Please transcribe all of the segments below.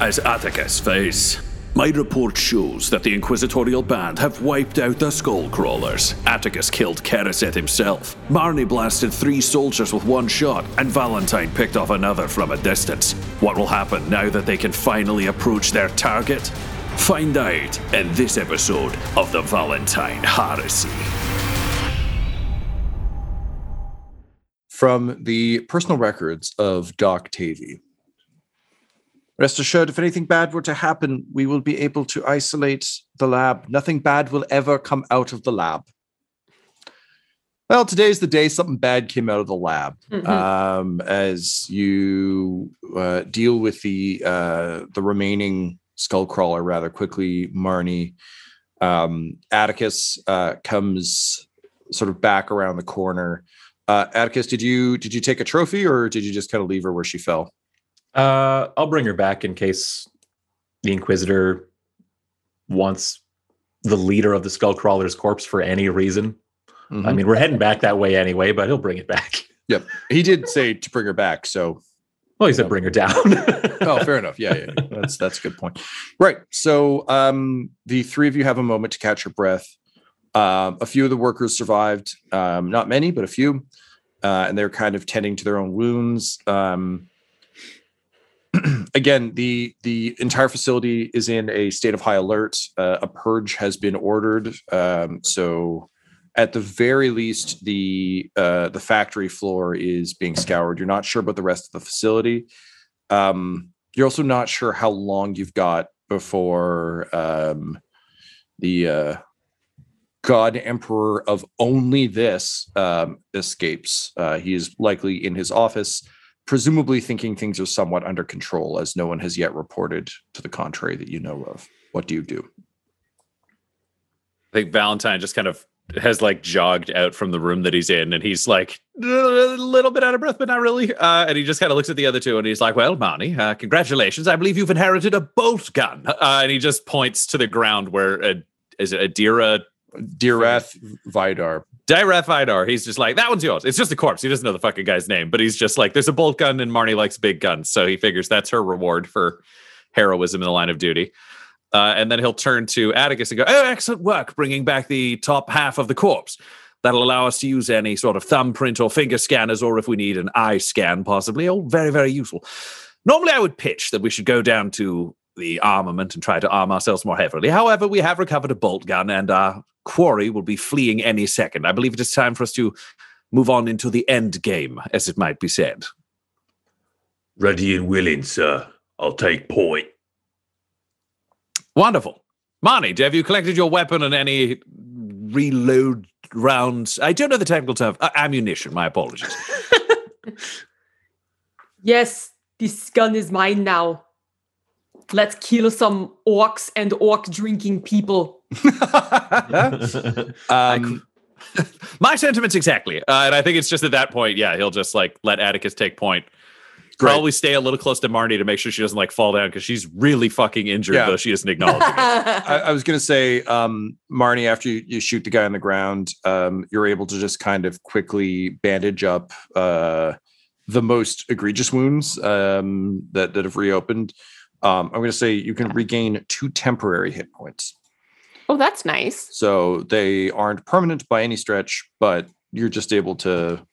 as Attikus Face. My report shows that the Inquisitorial Band have wiped out the Skullcrawlers. Attikus killed Keriset himself. Marni blasted three soldiers with one shot, and Valentyne picked off another from a distance. What will happen now that they can finally approach their target? Find out in this episode of the Valentyne Heresy. From the personal records of Doc Tavy. Rest assured, if anything bad were to happen, we will be able to isolate the lab. Nothing bad will ever come out of the lab. Well, today's the day something bad came out of the lab. Mhm. Um, as you uh, deal with the uh, the remaining skull crawler rather quickly, Marni, um, Attikus uh, comes sort of back around the corner. Uh, Attikus, did you did you take a trophy or did you just kind of leave her where she fell? Uh, I'll bring her back in case the Inquisitor wants the leader of the Skullcrawler's corpse for any reason. I Mhm. mean, we're heading back that way anyway, but he'll bring it back. Yep. He did say to bring her back. So, Well, he said bring her down. oh, fair enough. Yeah, yeah, yeah. That's that's a good point. Right. So, um, the three of you have a moment to catch your breath. Um, a few of the workers survived. Um, not many, but a few, uh, and they're kind of tending to their own wounds. Um, again, the the entire facility is in a state of high alert. Uh, a purge has been ordered. Um, so, at the very least, the uh, the factory floor is being scoured. You're not sure about the rest of the facility. Um, you're also not sure how long you've got before um, the uh, God Emperor of only this um, escapes. Uh, he is likely in his office, presumably thinking things are somewhat under control, as no one has yet reported to the contrary that you know of. What do you do? I think Valentyne just kind of has like jogged out from the room that he's in and he's like a little bit out of breath, but not really. Uh, and he just kind of looks at the other two and he's like, Well, Marni, uh, congratulations. I believe you've inherited a bolt gun. Uh, and he just points to the ground where uh, is it Adira Dirath Vidar. Dirath Vidar. He's just like, That one's yours. It's just a corpse. He doesn't know the fucking guy's name, but he's just like, There's a bolt gun and Marni likes big guns. So he figures that's her reward for heroism in the line of duty. Uh, and then he'll turn to Attikus and go, Oh, excellent work bringing back the top half of the corpse. That'll allow us to use any sort of thumbprint or finger scanners, or if we need an eye scan, possibly. Oh, very, very useful. Normally, I would pitch that we should go down to the armament and try to arm ourselves more heavily. However, we have recovered a bolt gun, and our quarry will be fleeing any second. I believe it is time for us to move on into the end game, as it might be said. Ready and willing, sir. I'll take point. Wonderful. Marni, have you collected your weapon and any reload rounds? I don't know the technical term. Uh, ammunition, my apologies. Yes, this gun is mine now. Let's kill some orcs and orc drinking people. um, my sentiments exactly. Uh, and I think it's just at that point, yeah, he'll just like let Attikus take point. Great. Probably stay a little close to Marni to make sure she doesn't like fall down because she's really fucking injured, Yeah. though she isn't acknowledging it. I, I was going to say, um, Marni, after you, you shoot the guy on the ground, um, you're able to just kind of quickly bandage up uh, the most egregious wounds um, that, that have reopened. Um, I'm going to say you can regain two temporary hit points. oh, that's nice. So they aren't permanent by any stretch, but you're just able to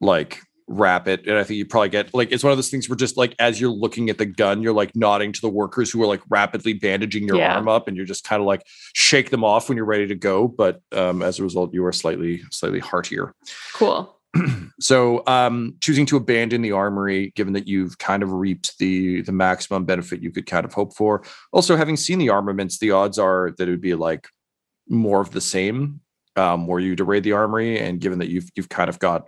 like wrap it. And I think you probably get like it's one of those things where just like as you're looking at the gun, you're like nodding to the workers who are like rapidly bandaging your Yeah. arm up, and you're just kind of like shake them off when you're ready to go. But um, as a result, you are slightly slightly heartier. Cool. So, um, choosing to abandon the armory, given that you've kind of reaped the the maximum benefit you could kind of hope for. Also, having seen the armaments, the odds are that it would be like more of the same. Um, were you to raid the armory, and given that you've you've kind of got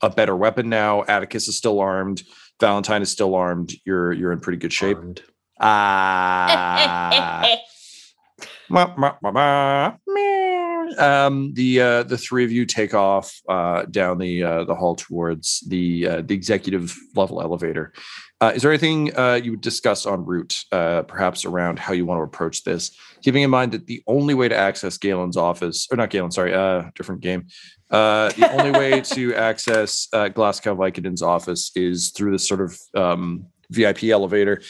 a better weapon now, Attikus is still armed, Valentyne is still armed. You're you're in pretty good shape. Armed. Ah. Ma, Um, the uh, the three of you take off uh, down the uh, the hall towards the uh, the executive level elevator. Uh, is there anything uh, you would discuss en route, uh, perhaps around how you want to approach this? Keeping in mind that the only way to access Galen's office, or not Galen, sorry, uh, different game. Uh, the only way to access uh, Glasgow Vicodin's office is through this sort of um, VIP elevator.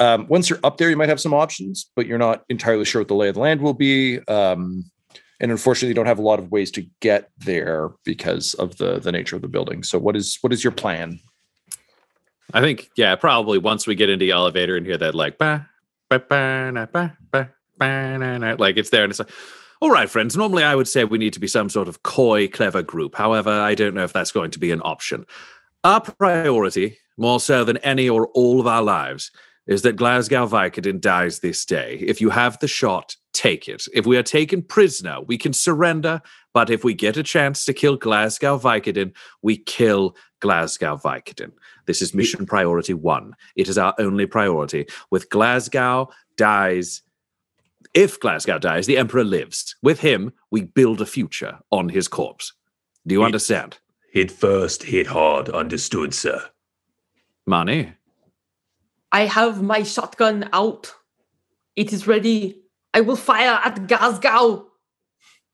Um, once you're up there, you might have some options, but you're not entirely sure what the lay of the land will be. Um, and unfortunately, you don't have a lot of ways to get there because of the the nature of the building. So, what is what is your plan? I think, yeah, probably once we get into the elevator and hear that, like, ba, ba, ba, na, ba, ba, ba, na, na, like it's there, and it's like, all right, friends. Normally, I would say we need to be some sort of coy, clever group. However, I don't know if that's going to be an option. Our priority, more so than any or all of our lives, is that Glasgow Vicodin dies this day. If you have the shot, take it. If we are taken prisoner, we can surrender. But if we get a chance to kill Glasgow Vicodin, we kill Glasgow Vicodin. This is mission priority one. It is our only priority. With Glasgow dies, if Glasgow dies, the Emperor lives. With him, we build a future on his corpse. Do you Ye- understand? Hit first, hit hard. Understood, sir. Money. I have my shotgun out. It is ready. I will fire at Glasgow.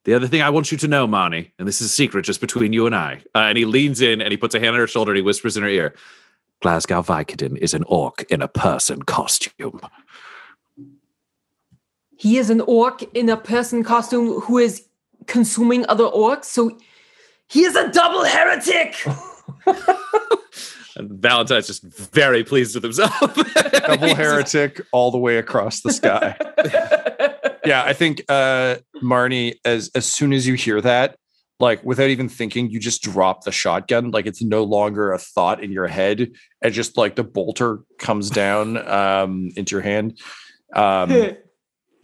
The other thing I want you to know, Marni, and this is a secret just between you and I, uh, and he leans in and he puts a hand on her shoulder and he whispers in her ear, Glasgow Vicodin is an orc in a person costume. He is an orc in a person costume who is consuming other orcs. So he is a double heretic. And Valentyne's just very pleased with himself. Double heretic all the way across the sky. yeah, I think uh Marni, as as soon as you hear that, like without even thinking, you just drop the shotgun. Like it's no longer a thought in your head. And just like the bolter comes down um into your hand. Um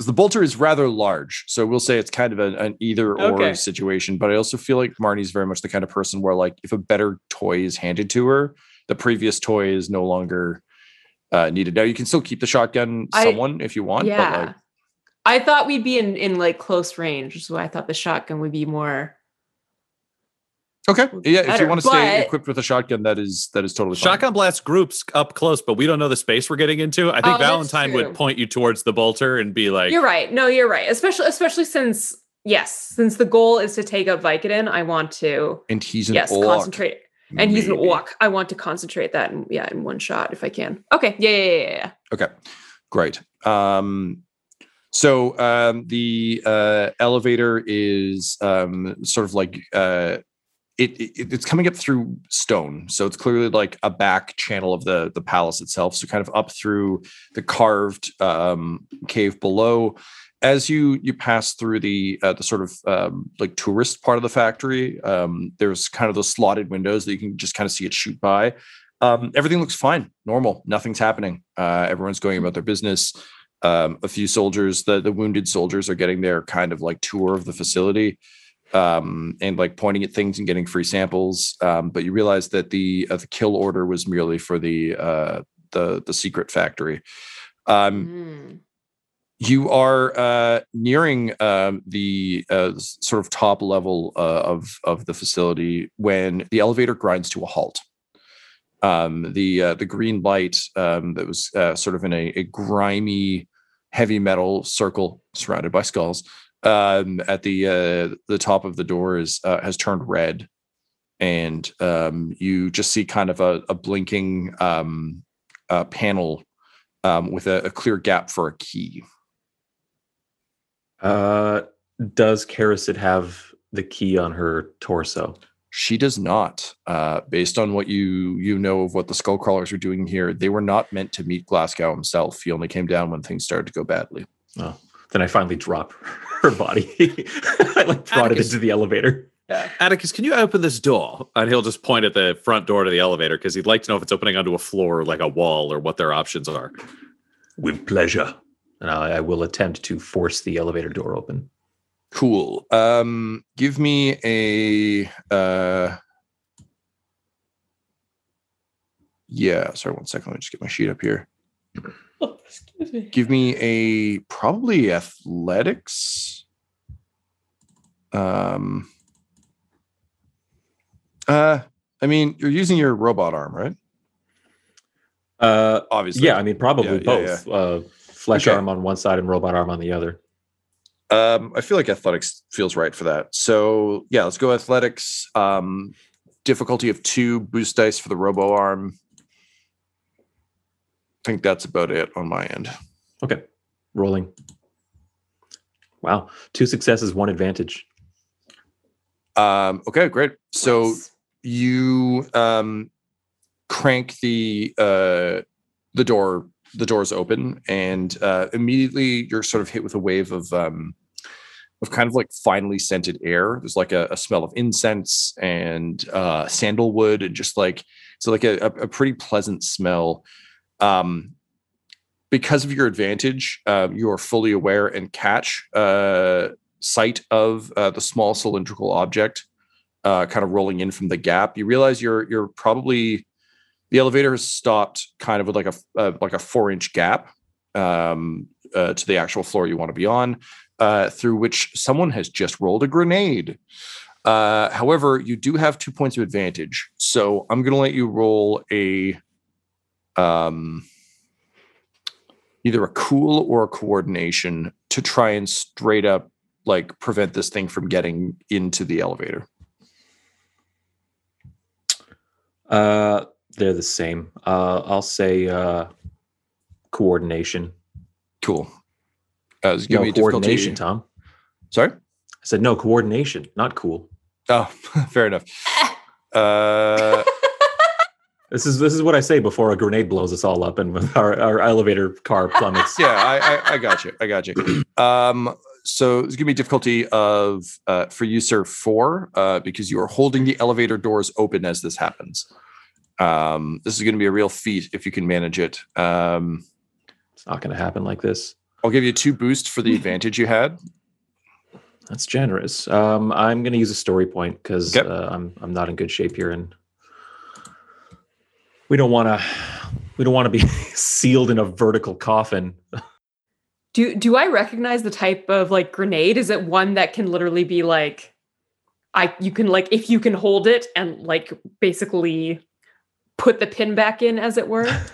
the bolter is rather large. So we'll say it's kind of an, an either or Okay. situation. But I also feel like Marni's very much the kind of person where like if a better toy is handed to her, the previous toy is no longer uh, needed. Now you can still keep the shotgun I- someone if you want, yeah. but like I thought we'd be in, in like close range. So I thought the shotgun would be more. Okay. would be Yeah, if you want to stay but- equipped with a shotgun, that is that is totally fine. Shotgun blast groups up close, but we don't know the space we're getting into. I think Oh, Valentyne would point you towards the bolter and be like, you're right. No, you're right. Especially especially since yes, since the goal is to take out Vicodin, I want to And he's an yes orc. concentrate. And he's an maybe. orc. I want to concentrate that in yeah in one shot if I can. Okay. Yeah. Yeah. Yeah. yeah. Okay, great. Um, so um, the uh, elevator is um, sort of like uh, it, it it's coming up through stone, so it's clearly like a back channel of the the palace itself. So kind of up through the carved um, cave below. As you you pass through the uh, the sort of um, like tourist part of the factory, um, there's kind of those slotted windows that you can just kind of see it shoot by. Um, everything looks fine, normal. Nothing's happening. Uh, everyone's going about their business. Um, a few soldiers, the the wounded soldiers, are getting their kind of like tour of the facility um, and like pointing at things and getting free samples. Um, but you realize that the uh, the kill order was merely for the uh, the the secret factory. Mm. You are uh, nearing um, the uh, sort of top level uh, of of the facility when the elevator grinds to a halt. Um, the uh, the green light um, that was uh, sort of in a, a grimy, heavy metal circle surrounded by skulls um, at the uh, the top of the door is uh, has turned red, and um, you just see kind of a, a blinking um, uh, panel with a, a clear gap for a key. Uh, does Keriset have the key on her torso? She does not. Uh, based on what you you know of what the skull crawlers are doing here, they were not meant to meet Glasgow himself. He only came down when things started to go badly. Oh, then I finally drop her body. I like brought it into the elevator. Attikus, can you open this door? And he'll just point at the front door to the elevator because he'd like to know if it's opening onto a floor or like a wall or what their options are. With pleasure. And I, I will attempt to force the elevator door open. Cool. Um, give me a uh yeah, sorry, one second. Let me just get my sheet up here. Oh, excuse me. Give me a probably athletics. Um uh I mean you're using your robot arm, right? Uh, Obviously. yeah, I mean, probably Yeah, yeah, both. Uh, flesh Okay. arm on one side and robot arm on the other. Um, I feel like athletics feels right for that. So yeah, let's go athletics. Um, difficulty of two, boost dice for the robo arm. I think that's about it on my end. Okay. Rolling. Wow. Two successes, one advantage. Um, okay, great. So Nice. you um, crank the uh, the door. The doors open, and uh, immediately you're sort of hit with a wave of um, of kind of like finely scented air. There's like a, a smell of incense and uh, sandalwood, and just like so like a, a, pretty pleasant smell. Um, because of your advantage, um, you are fully aware and catch uh, sight of uh, the small cylindrical object uh, kind of rolling in from the gap. You realize you're you're probably the elevator has stopped kind of with like a like a four inch gap um, uh, to the actual floor you want to be on, uh, through which someone has just rolled a grenade. Uh, however, you do have two points of advantage, so I'm going to let you roll a um, either a cool or a coordination to try and straight up like prevent this thing from getting into the elevator. Uh, they're the same. Uh, I'll say uh, coordination. Cool. Uh, No me coordination, difficulty. Tom. Sorry. I said no coordination, not cool. Oh, fair enough. Uh, This is this is what I say before a grenade blows us all up and our, our elevator car plummets. yeah, I, I, I got you. I got you. Um, so it's gonna be difficulty of uh, for you, sir, four, uh, because you are holding the elevator doors open as this happens. Um, this is gonna be a real feat if you can manage it. Um, It's not going to happen like this. I'll give you two boosts for the advantage you had. That's generous. Um, I'm going to use a story point because Okay. uh, I'm I'm not in good shape here, and we don't want to we don't want to be sealed in a vertical coffin. Do do I recognize the type of like grenade? Is it one that can literally be like I you can like if you can hold it and like basically put the pin back in as it were?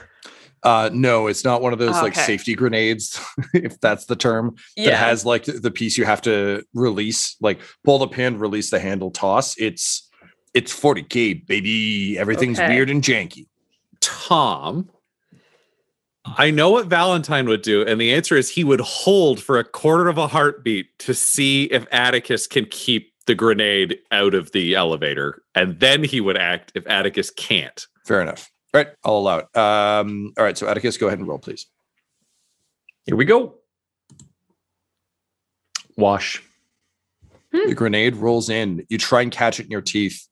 Uh, no, it's not one of those like safety grenades, if that's the term. That has like the piece you have to release, like pull the pin, release the handle, toss. It's it's 40k, baby. Everything's Okay. weird and janky. Tom, I know what Valentyne would do, and the answer is he would hold for a quarter of a heartbeat to see if Attikus can keep the grenade out of the elevator, and then he would act if Attikus can't. Fair enough. All right, I'll allow it. Um, all right, so Attikus, go ahead and roll, please. Here we go. Wash. The grenade rolls in. You try and catch it in your teeth,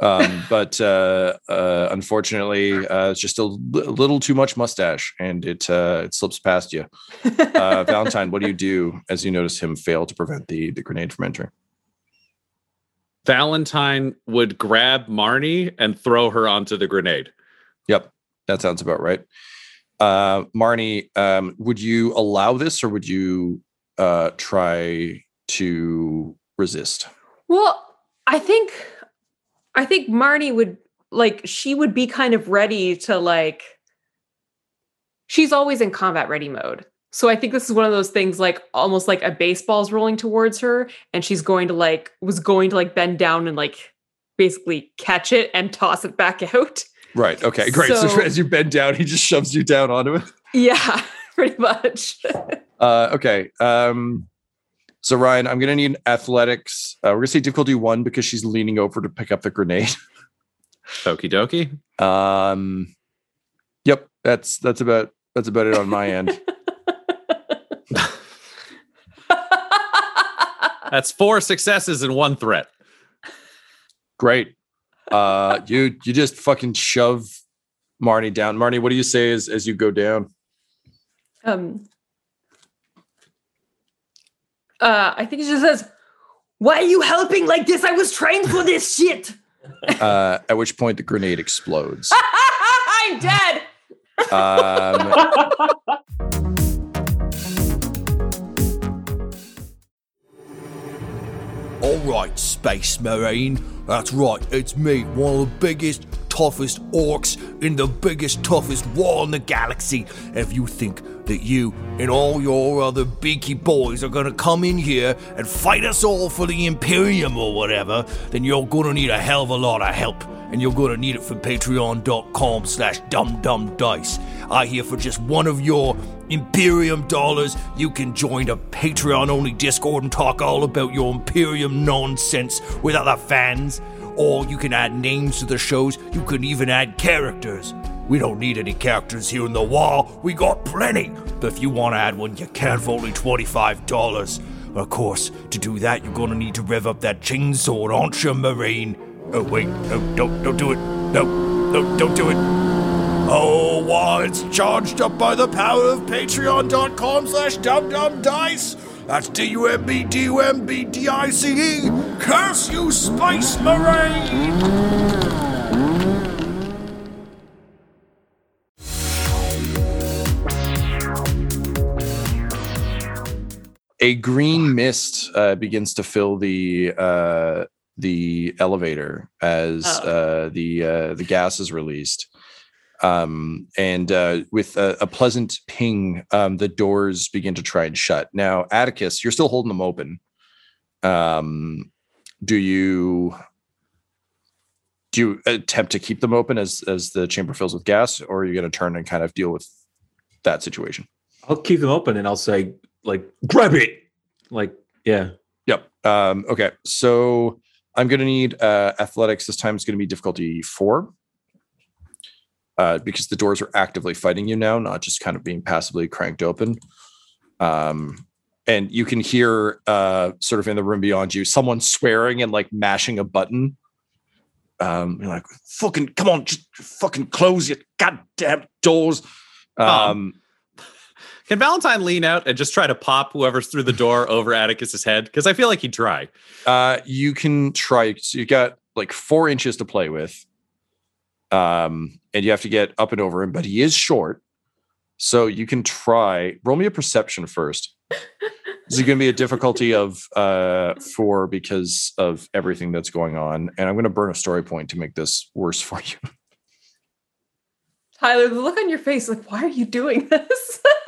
um, but uh, uh, unfortunately, uh, it's just a little too much mustache, and it uh, it slips past you. Uh, Valentyne, what do you do as you notice him fail to prevent the the grenade from entering? Valentyne would grab Marni and throw her onto the grenade. Yep, that sounds about right. Uh, Marni, um, would you allow this, or would you uh, try to resist? Well, I think I think Marni would like she would be kind of ready to like she's always in combat ready mode. So I think this is one of those things like almost like a baseball's rolling towards her and she's going to like was going to like bend down and like basically catch it and toss it back out. Right. Okay. Great. So, So- as you bend down, he just shoves you down onto it. Yeah, pretty much. Uh, okay. Um, So Ryan, I'm gonna need athletics. Uh, we're gonna say difficulty one because she's leaning over to pick up the grenade. Okie dokie. Um, yep, that's that's about that's about it on my end. That's four successes and one threat. Great. Uh, you you just fucking shove Marni down. Marni, what do you say as as you go down? um uh I think she just says, Why are you helping like this? I was trained for this shit. Uh, at which point the grenade explodes. I'm dead. Um, All right, Space Marine. That's right, it's me, one of the biggest, toughest orcs in the biggest, toughest war in the galaxy. If you think that you and all your other beaky boys are gonna come in here and fight us all for the Imperium or whatever, then you're gonna need a hell of a lot of help. And you're gonna need it from patreon.com slash dumbdumbdice. I hear for just one of your Imperium dollars, you can join a Patreon only Discord and talk all about your Imperium nonsense with other fans. Or you can add names to the shows, you can even add characters. We don't need any characters here in the wall, we got plenty. But if you want to add one, you can for only $25. Of course, to do that, you're gonna need to rev up that chainsaw, aren't you, Marine? Oh, wait, no, don't, don't do it. No, no, don't do it. Oh, wow, it's charged up by the power of patreon.com slash dumbdumbdice. That's D-U-M-B-D-U-M-B-D-I-C-E. Curse you, Space Marine! a green mist uh, begins to fill the uh, the elevator as Oh. uh, the uh, the gas is released. Um, and uh, with a, a pleasant ping, um, the doors begin to try and shut. Now, Attikus, you're still holding them open. Um, do you do you attempt to keep them open as as the chamber fills with gas, or are you going to turn and kind of deal with that situation? I'll keep them open and I'll say, like, grab it. Like, yeah. Yep. Um, okay. So I'm going to need uh, athletics. This time it's going to be difficulty four uh, because the doors are actively fighting you now, not just kind of being passively cranked open. Um, and you can hear uh, sort of in the room beyond you someone swearing and like mashing a button. Um, you're like, fucking, come on, just fucking close your goddamn doors. Um, Can Valentyne lean out and just try to pop whoever's through the door over Attikus's head? Because I feel like he'd try. Uh, you can try. So you got like four inches to play with, um, and you have to get up and over him. But he is short, so you can try. Roll me a perception first. this is going to be a difficulty of uh, four because of everything that's going on, and I'm going to burn a story point to make this worse for you. Tyler, the look on your face, like, why are you doing this? I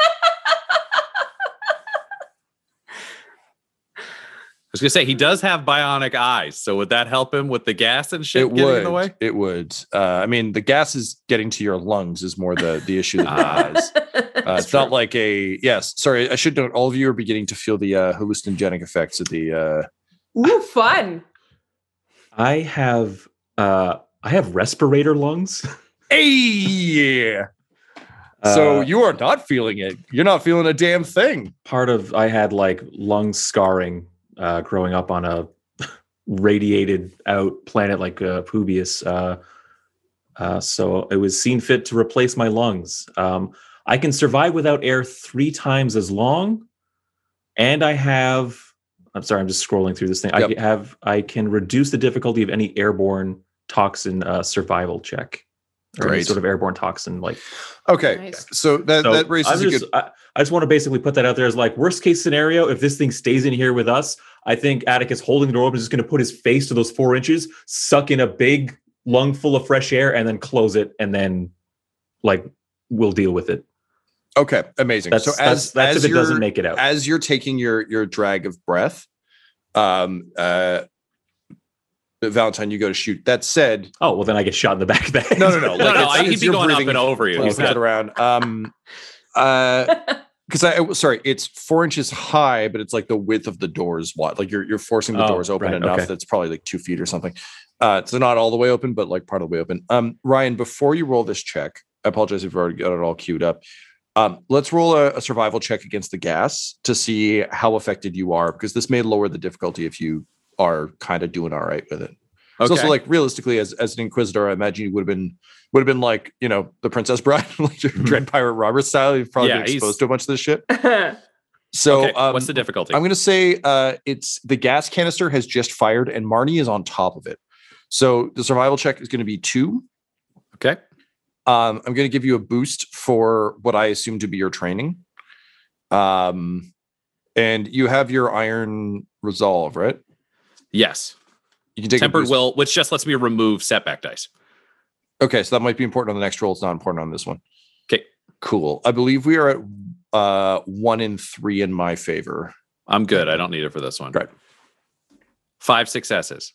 was gonna say he does have bionic eyes, so would that help him with the gas and shit it getting would. in the way? It would. Uh, I mean, the gas is getting to your lungs is more the the issue than the Ah. eyes. Uh, it's not like a yes. Sorry, I should note. All of you are beginning to feel the uh, hallucinogenic effects of the. Uh, Ooh, fun. I have uh I have respirator lungs. hey, yeah. so Uh, you are not feeling it. You're not feeling a damn thing. part of I had like lung scarring uh, growing up on a radiated out planet like uh, Pubius. Uh, uh, so it was seen fit to replace my lungs. Um, I can survive without air three times as long, and I have. I'm sorry, I'm just scrolling through this thing. Yep. I have. I can reduce the difficulty of any airborne toxin uh, survival check. Or any sort of airborne toxin like Okay, Nice. so that so that raises I'm a just, good. I, I just want to basically put that out there as like worst case scenario. If this thing stays in here with us, I think Attikus holding the door open is just going to put his face to those four inches, suck in a big lung full of fresh air, and then close it, and then like we'll deal with it. Okay, amazing. That's so that's, as that's as if it doesn't you're- make it out. as you're taking your your drag of breath, um, uh, Valentyne, you go to shoot. That said, oh well, then I get shot in the back of the head. No, no, no, No, like no, it's- he'd it's be you're going up breathing- and over you. He's flip not- around. Um, uh, because I I- sorry, it's four inches high, but it's like the width of the doors wide. Like you're you're forcing the Oh, doors open right, enough okay. that's probably like two feet or something. Uh, so not all the way open, but like part of the way open. Um, Ryan, before you roll this check, I apologize if you've already got it all queued up. Um, let's roll a, a survival check against the gas to see how affected you are, because this may lower the difficulty if you are kind of doing all right with it. It's also like realistically, as as an inquisitor, I imagine you would have been would have been like you know the Princess Bride, like your Dread Pirate Robert style. You've probably Yeah, been he's- exposed to a bunch of this shit. So okay, um, what's the difficulty? I'm going to say uh, it's the gas canister has just fired and Marni is on top of it. So the survival check is going to be two. okay. Um, I'm going to give you a boost for what I assume to be your training. Um, and you have your iron resolve, right? Yes. You can take Tempered will, which just lets me remove setback dice. Okay, so that might be important on the next roll. It's not important on this one. Okay. Cool. I believe we are at uh, one in three in my favor. I'm good. I don't need it for this one. Right. Five successes.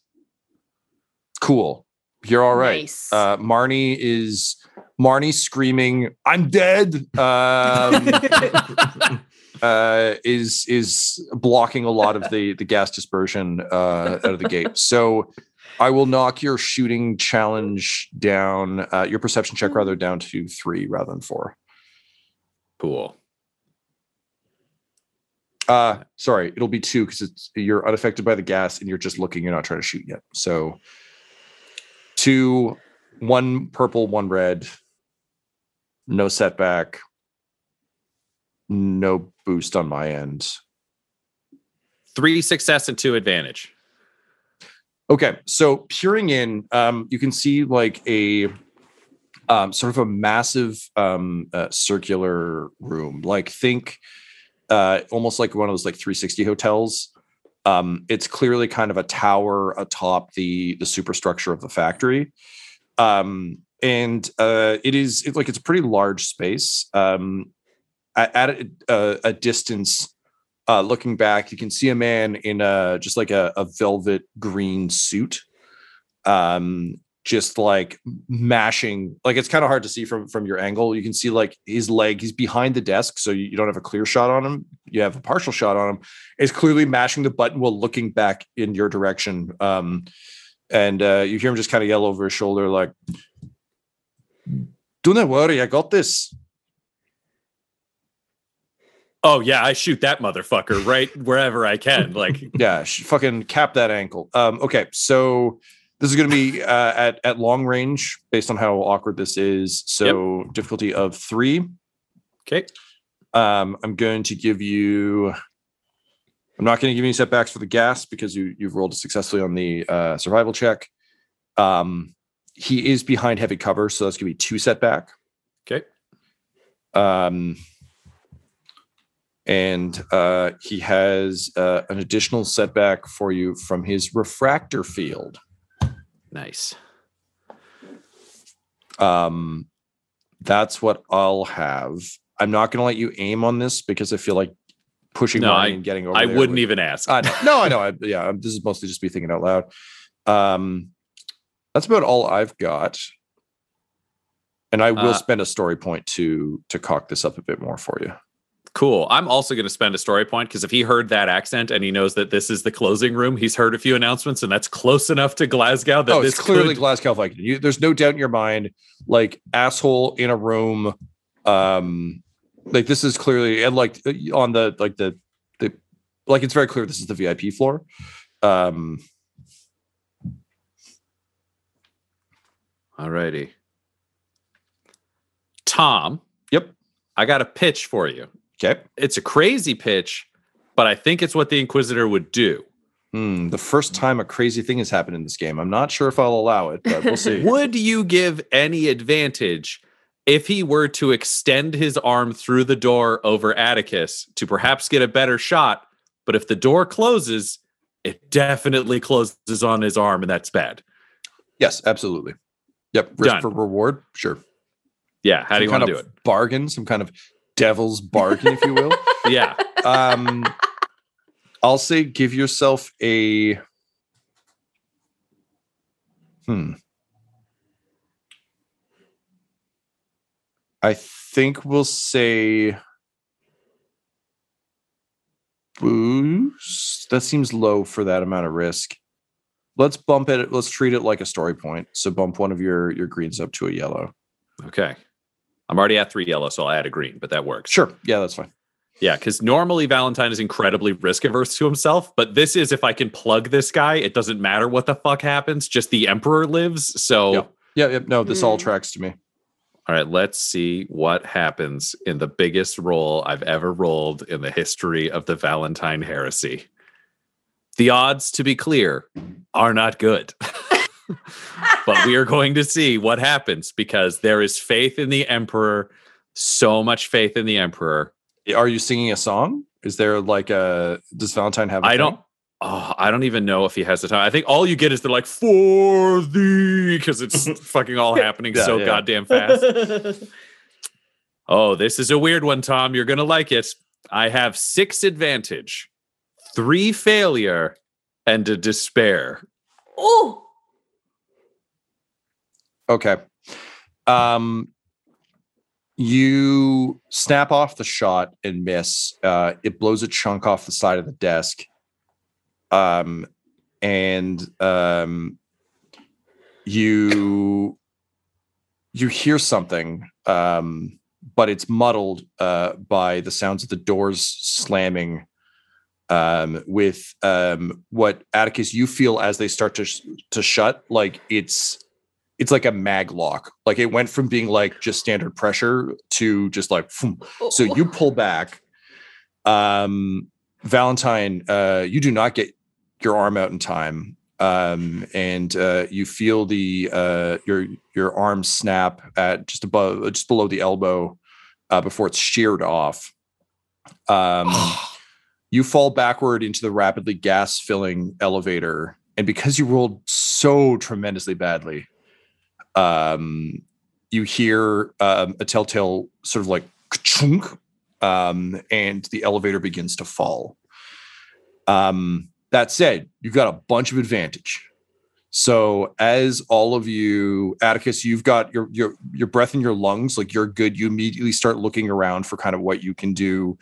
Cool. You're all right. Nice. Uh, Marni is Marni screaming, "I'm dead!" Um, uh, is is blocking a lot of the the gas dispersion uh, out of the gate. So I will knock your shooting challenge down, uh, your perception check rather down to three rather than four. Cool. Uh, sorry, it'll be two because it's you're unaffected by the gas and you're just looking. You're not trying to shoot yet. So two, one purple, one red. No setback. No boost on my end. Three success and two advantage. Okay, so peering in, um, you can see like a um, sort of a massive um, uh, circular room. Like think uh, almost like one of those like 360 hotels. Um, it's clearly kind of a tower atop the the superstructure of the factory, um, and uh, it is it's like it's a pretty large space. Um, at a, a distance, uh, looking back, you can see a man in a just like a, a velvet green suit, um, just like mashing. Like it's kind of hard to see from from your angle. You can see like his leg. He's behind the desk, so you, you don't have a clear shot on him. You have a partial shot on him. Is clearly mashing the button while looking back in your direction. Um, and uh, you hear him just kind of yell over his shoulder, like, "Do not worry, I got this." Oh yeah, I shoot that motherfucker right wherever I can. Like yeah, fucking cap that ankle. Um, okay, so this is going to be uh, at at long range, based on how awkward this is. So difficulty of three. okay. Um, I'm going to give you. I'm not going to give you any setbacks for the gas because you you've rolled successfully on the uh, survival check. Um, he is behind heavy cover, so that's going to be two setback. Okay. Um, and uh, he has uh, an additional setback for you from his refractor field. Nice. Um, that's what I'll have. I'm not going to let you aim on this because I feel like pushing No, I- and getting over. I wouldn't would- even ask. I. No, I know. I, yeah, this is mostly just me thinking out loud. Um, that's about all I've got, and I will Uh, spend a story point to to cock this up a bit more for you. Cool. I'm also going to spend a story point because if he heard that accent and he knows that this is the closing room, he's heard a few announcements and that's close enough to Glasgow that oh, this it's clearly could- Glasgow Viking. You, there's no doubt in your mind, like asshole in a room. Um, like this is clearly and like uh, on the like the the like it's very clear this is the VIP floor. Um, Alrighty. Tom. Yep. I got a pitch for you. Okay. It's a crazy pitch, but I think it's what the Inquisitor would do. Hmm, the first time a crazy thing has happened in this game. I'm not sure if I'll allow it, but we'll see. Would you give any advantage if he were to extend his arm through the door over Attikus to perhaps get a better shot? But if the door closes, it definitely closes on his arm, and that's bad. yes, absolutely. Yep. Risk Done. for reward. Sure. Yeah. How do you want to kind do of Bargain, some kind of devil's bargain, if you will. Yeah. um i'll say give yourself a hmm i think we'll say boost. That seems low for that amount of risk. Let's bump it. Let's treat it like a story point. So bump one of your your greens up to a yellow. Okay. I'm already at three yellow, so I'll add a green, but that works. Sure. Yeah, that's fine. Yeah, because normally Valentyne is incredibly risk averse to himself, but this is if I can plug this guy, it doesn't matter what the fuck happens, just the Emperor lives. So, Yep. Yeah, yeah. No, this all Hmm. tracks to me. all right, let's see what happens in the biggest roll I've ever rolled in the history of the Valentyne heresy. The odds, to be clear, are not good. but we are going to see what happens because there is faith in the Emperor, so much faith in the Emperor. Are you singing a song? Is there like a does Valentyne have? I I don't. Oh, I don't even know if he has the time. I think all you get is they're like for thee because it's fucking all happening Yeah, so yeah. goddamn fast. Oh, this is a weird one, Tom. You're gonna like it. I have six advantage, three failure, and a despair. oh, Okay. Um, you snap off the shot and miss. Uh, it blows a chunk off the side of the desk. Um, and um, you you hear something, um, but it's muddled uh, by the sounds of the doors slamming. Um, with um, what Attikus you feel as they start to sh- to shut, like it's it's like a mag lock. Like it went from being like just standard pressure to just like phoom. so you pull back. Um Valentyne, uh, you do not get your arm out in time. Um, and uh, you feel the uh, your your arm snap at just above just below the elbow uh, before it's sheared off. Um, you fall backward into the rapidly gas filling elevator, and because you rolled so tremendously badly, um, you hear um, a telltale sort of like chunk, um, and the elevator begins to fall. Um, that said, you've got a bunch of advantage. So as all of you, Attikus, you've got your your your breath in your lungs, like you're good. You immediately start looking around for kind of what you can do.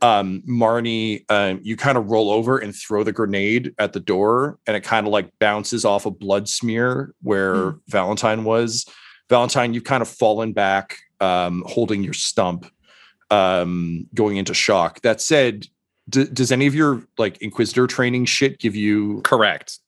Um, Marni, um, you kind of roll over and throw the grenade at the door, and it kind of like bounces off a blood smear where Valentyne was. Valentyne, you've kind of fallen back, um, holding your stump, um, going into shock. That said, d- does any of your like Inquisitor training shit give you? Correct.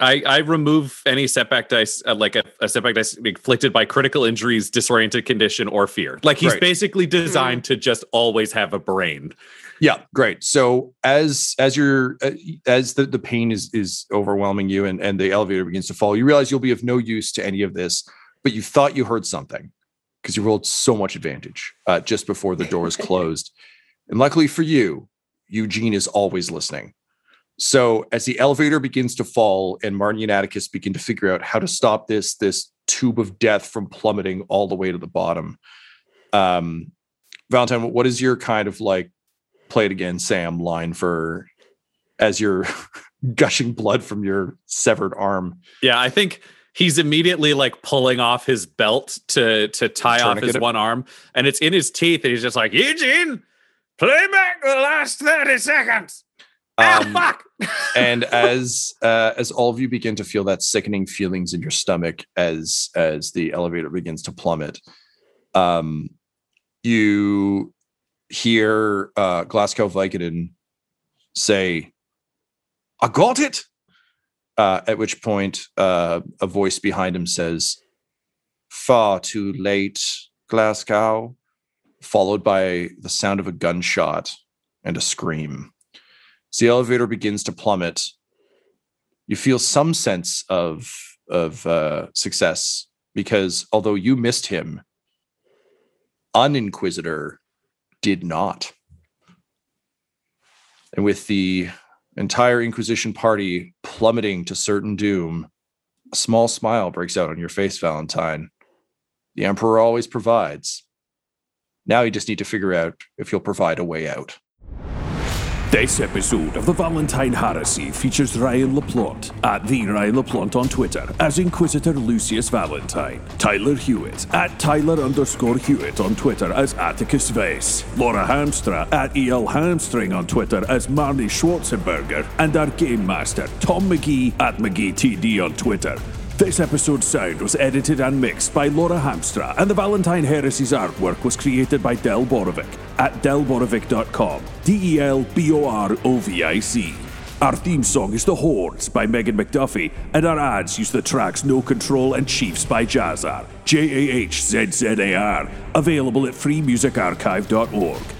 I, I remove any setback dice, uh, like a, a setback dice inflicted by critical injuries, disoriented condition, or fear. Like he's Right. basically designed to just always have a brain. Yeah, great. So as as you're uh, as the, the pain is is overwhelming you and and the elevator begins to fall, you realize you'll be of no use to any of this, but you thought you heard something because you rolled so much advantage uh, just before the door is closed. and luckily for you, Eugene is always listening. So as the elevator begins to fall and Martin and Attikus begin to figure out how to stop this this tube of death from plummeting all the way to the bottom, um, Valentyne, what is your kind of like play it again, Sam line for as you're gushing blood from your severed arm? Yeah, I think he's immediately like pulling off his belt to to tie off his it? one arm, and it's in his teeth, and he's just like, Eugene, play back the last 30 seconds. Ah, Um, fuck. and as uh, as all of you begin to feel that sickening feelings in your stomach as as the elevator begins to plummet, um, you hear uh, Glasgow Vicodin say, "I got it." Uh, at which point, uh, a voice behind him says, "Far too late, Glasgow," followed by the sound of a gunshot and a scream. The elevator begins to plummet, you feel some sense of of uh, success because although you missed him, Uninquisitor did not. And with the entire Inquisition party plummeting to certain doom, a small smile breaks out on your face, Valentyne. The Emperor always provides. Now you just need to figure out if he'll provide a way out. This episode of the Valentyne Heresy features Ryan LaPlante at the Ryan LaPlante on Twitter as Inquisitor Lucius Valentyne, Tyler Hewitt at Tyler underscore Hewitt on Twitter as Attikus Vase, Laura Hamstra at EL Hamstring on Twitter as Marni Schwarzenberger, and our Game Master Tom McGee at McGeeTD on Twitter. This episode's sound was edited and mixed by Laura Hamstra, and the Valentyne Heresy's artwork was created by Del Borovic at delborovic.com. D E L B O R O V I C. Our theme song is The Hordes by Megan McDuffie, and our ads use the tracks No Control and Chiefs by Jahzzar. J A H Z Z A R. Available at freemusicarchive.org.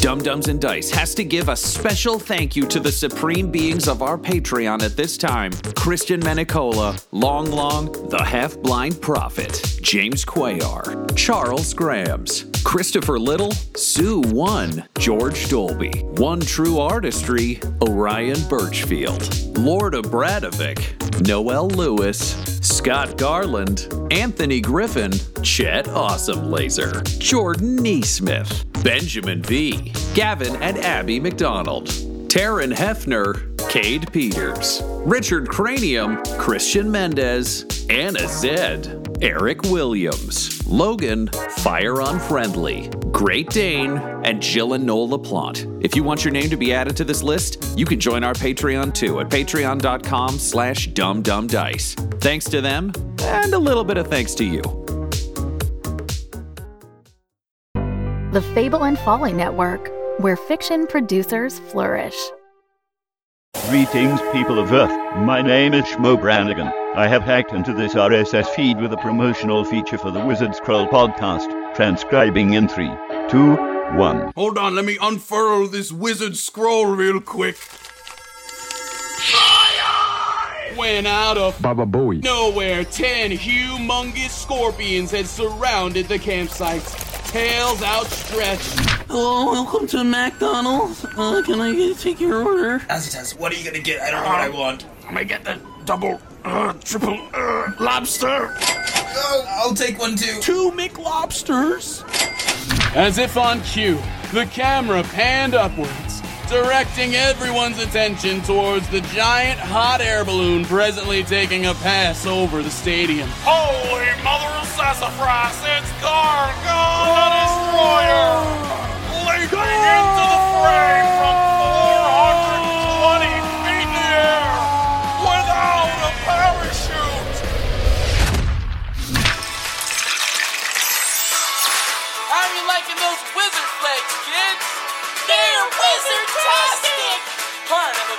Dumb-Dumbs and Dice has to give a special thank you to the supreme beings of our Patreon at this time. Christian Menicola, Long Long, the Half Blind Prophet, James Quayar, Charles Grams, Christopher Little, Sue One, George Dolby, One True Artistry, Orion Birchfield, Lord of Bradovic, Noel Lewis, Scott Garland, Anthony Griffin, Chet Awesome Laser, Jordan Neesmith, Benjamin V, Gavin and Abby McDonald, Taryn Hefner, Cade Peters, Richard Cranium, Christian Mendez, Anna Zed, Eric Williams, Logan, Fire Unfriendly, Great Dane, and Jill and Noel LaPlante. If you want your name to be added to this list, you can join our Patreon too at patreon.com slash dumbdumbdice. Thanks to them, and a little bit of thanks to you. The Fable and Folly Network, where fiction producers flourish. Greetings, people of Earth. My name is Shmo Brannigan. I have hacked into this RSS feed with a promotional feature for the Wizard Scroll podcast, transcribing in three, two, one. Hold on, let me unfurl this wizard scroll real quick. When out of Baba Booey. nowhere, ten humongous scorpions had surrounded the campsite, tails outstretched. Hello, welcome to McDonald's. Uh, can I get, take your order? Azitas, what are you gonna get? I don't know what I want. I'm gonna get the double, uh, triple, uh, lobster. Oh, I'll take one too. Two McLobsters. As if on cue, the camera panned upwards, directing everyone's attention towards the giant hot air balloon presently taking a pass over the stadium. Holy mother of sassafras, it's Gargo the Destroyer! Leaping into the fray Part of a.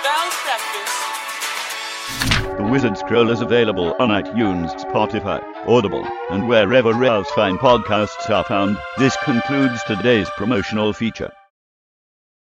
The Wizard Scroll is available on iTunes, Spotify, Audible, and wherever else fine podcasts are found. This concludes today's promotional feature.